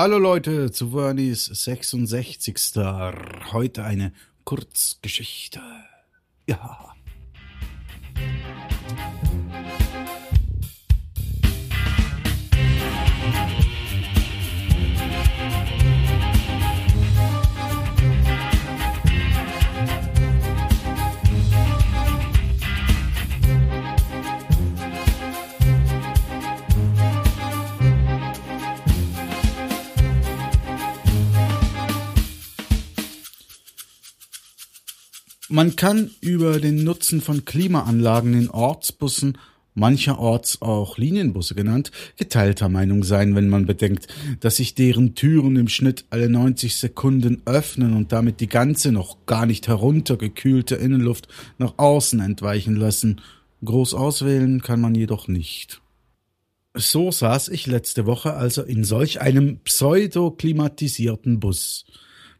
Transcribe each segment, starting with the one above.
Hallo Leute zu Vernies 66. Heute eine Kurzgeschichte. Ja. Man kann über den Nutzen von Klimaanlagen in Ortsbussen, mancherorts auch Linienbusse genannt, geteilter Meinung sein, wenn man bedenkt, dass sich deren Türen im Schnitt alle 90 Sekunden öffnen und damit die ganze noch gar nicht heruntergekühlte Innenluft nach außen entweichen lassen. Groß auswählen kann man jedoch nicht. So saß ich letzte Woche also in solch einem pseudoklimatisierten Bus.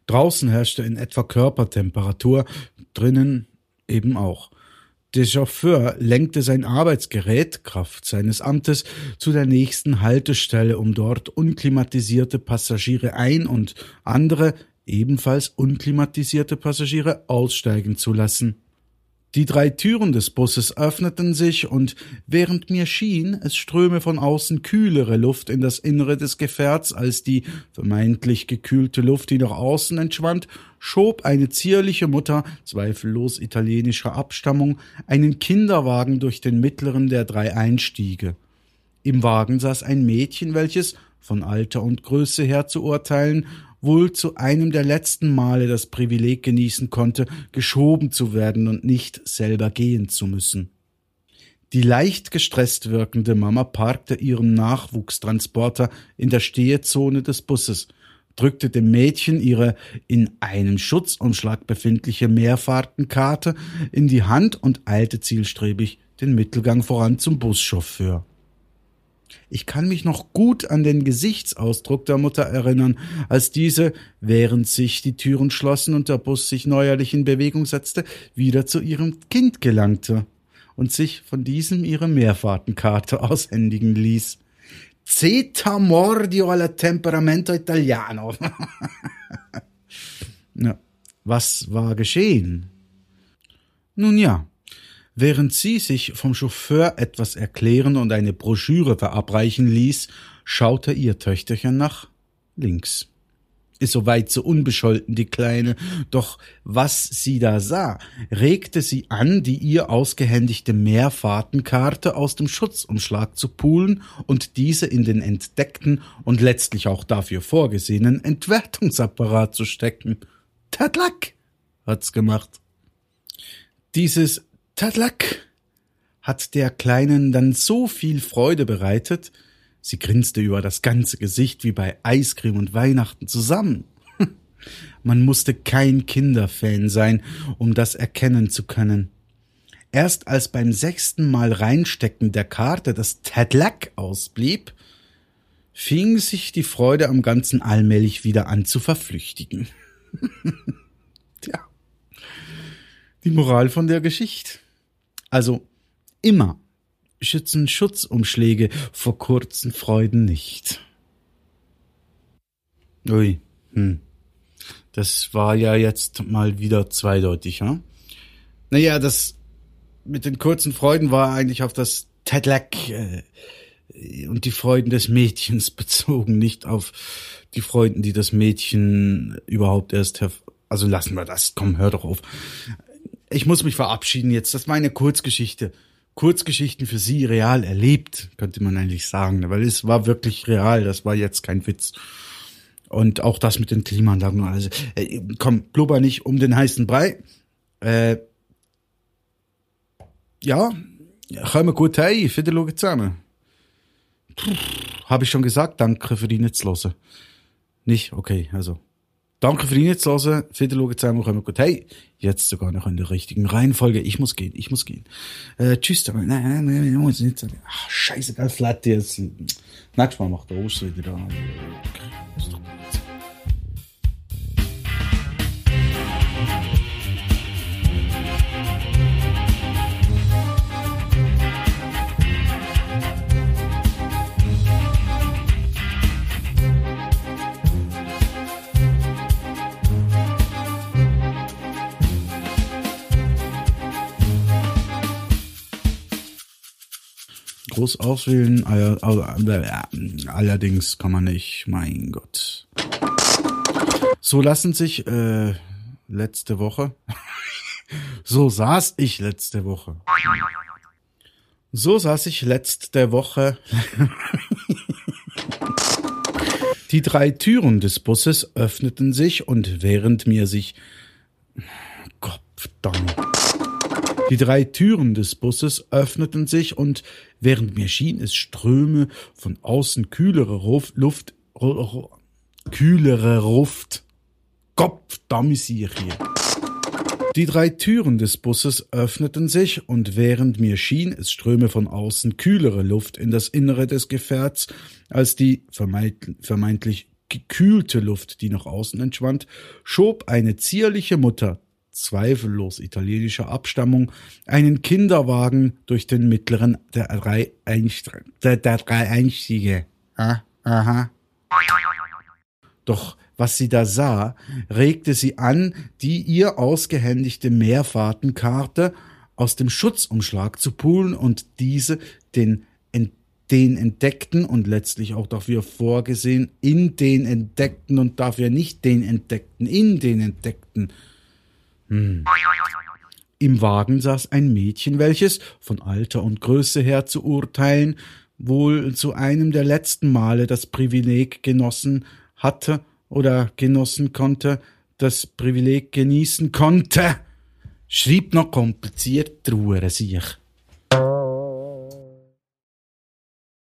Draußen herrschte in etwa Körpertemperatur, drinnen eben auch. Der Chauffeur lenkte sein Arbeitsgerät, Kraft seines Amtes, zu der nächsten Haltestelle, um dort unklimatisierte Passagiere ein und andere, ebenfalls unklimatisierte Passagiere aussteigen zu lassen. Die drei Türen des Busses öffneten sich, und während mir schien, es ströme von außen kühlere Luft in das Innere des Gefährts als die vermeintlich gekühlte Luft, die nach außen entschwand, schob eine zierliche Mutter, zweifellos italienischer Abstammung, einen Kinderwagen durch den mittleren der drei Einstiege. Im Wagen saß ein Mädchen, welches, von Alter und Größe her zu urteilen, wohl zu einem der letzten Male das Privileg genießen konnte, geschoben zu werden und nicht selber gehen zu müssen. Die leicht gestresst wirkende Mama parkte ihren Nachwuchstransporter in der Stehezone des Busses, drückte dem Mädchen ihre in einem Schutzumschlag befindliche Mehrfahrtenkarte in die Hand und eilte zielstrebig den Mittelgang voran zum Buschauffeur. Ich kann mich noch gut an den Gesichtsausdruck der Mutter erinnern, als diese, während sich die Türen schlossen und der Bus sich neuerlich in Bewegung setzte, wieder zu ihrem Kind gelangte und sich von diesem ihre Mehrfahrtenkarte aushändigen ließ. Zeta mordio alla temperamento italiano. ja, was war geschehen? Nun ja, Während sie sich vom Chauffeur etwas erklären und eine Broschüre verabreichen ließ, schaute ihr Töchterchen nach links. Ist soweit so unbescholten, die Kleine, doch was sie da sah, regte sie an, die ihr ausgehändigte Mehrfahrtenkarte aus dem Schutzumschlag zu pulen und diese in den entdeckten und letztlich auch dafür vorgesehenen Entwertungsapparat zu stecken. Tadlack! hat's gemacht. Dieses Tadlak hat der Kleinen dann so viel Freude bereitet, sie grinste über das ganze Gesicht wie bei Eiscreme und Weihnachten zusammen. Man musste kein Kinderfan sein, um das erkennen zu können. Erst als beim sechsten Mal Reinstecken der Karte das Tadlak ausblieb, fing sich die Freude am Ganzen allmählich wieder an zu verflüchtigen. Tja. Die Moral von der Geschichte. Also immer schützen Schutzumschläge vor kurzen Freuden nicht. Ui, hm. Das war ja jetzt mal wieder zweideutig, ja? Naja, das mit den kurzen Freuden war eigentlich auf das Tedlack äh, und die Freuden des Mädchens bezogen, nicht auf die Freuden, die das Mädchen überhaupt erst also lassen wir das, komm, hör doch auf. Ich muss mich verabschieden jetzt. Das war eine Kurzgeschichte. Kurzgeschichten für Sie real erlebt, könnte man eigentlich sagen, weil es war wirklich real. Das war jetzt kein Witz. Und auch das mit den Klimaanlagen. Also, äh, komm, blubber nicht um den heißen Brei. Äh, ja, kommen wir gut heim. Wieder schauen zusammen. Habe ich schon gesagt, danke für die Netzlose. Nicht? Okay, also. Danke für die Zuhören. Wieder schauen zusammen, kommen gut. Hey, jetzt sogar noch in der richtigen Reihenfolge. Ich muss gehen, ich muss gehen. Äh, tschüss, nein, nein, nein, ich muss nicht sagen. Ach, scheiße, geil, flat jetzt. Nächstes Mal macht der Oster wieder da. Bus auswählen. Allerdings kann man nicht, mein Gott. So lassen sich äh, letzte Woche. so saß ich letzte Woche. So saß ich letzte Woche. Die drei Türen des Busses öffneten sich und während mir sich Gottverdammt. Die drei Türen des Busses öffneten sich und während mir schien, es ströme von außen kühlere Luft, kühlere Luft. Gottverdammt hier. Die drei Türen des Busses öffneten sich und während mir schien, es ströme von außen kühlere Luft in das Innere des Gefährts als die vermeintlich gekühlte Luft, die nach außen entschwand, schob eine zierliche Mutter, zweifellos italienischer Abstammung, einen Kinderwagen durch den mittleren der drei, Einstiege. Der, der drei Einstiege. Ah, aha. Doch was sie da sah, regte sie an, die ihr ausgehändigte Mehrfahrtenkarte aus dem Schutzumschlag zu poolen und diese den, den entdeckten und letztlich auch dafür vorgesehen, in den entdeckten und dafür nicht den entdeckten, in den entdeckten. Hm. Im Wagen saß ein Mädchen, welches, von Alter und Größe her zu urteilen, wohl zu einem der letzten Male das Privileg genossen hatte, oder genossen konnte, das Privileg genießen konnte, schrieb noch kompliziert Ruhe sich.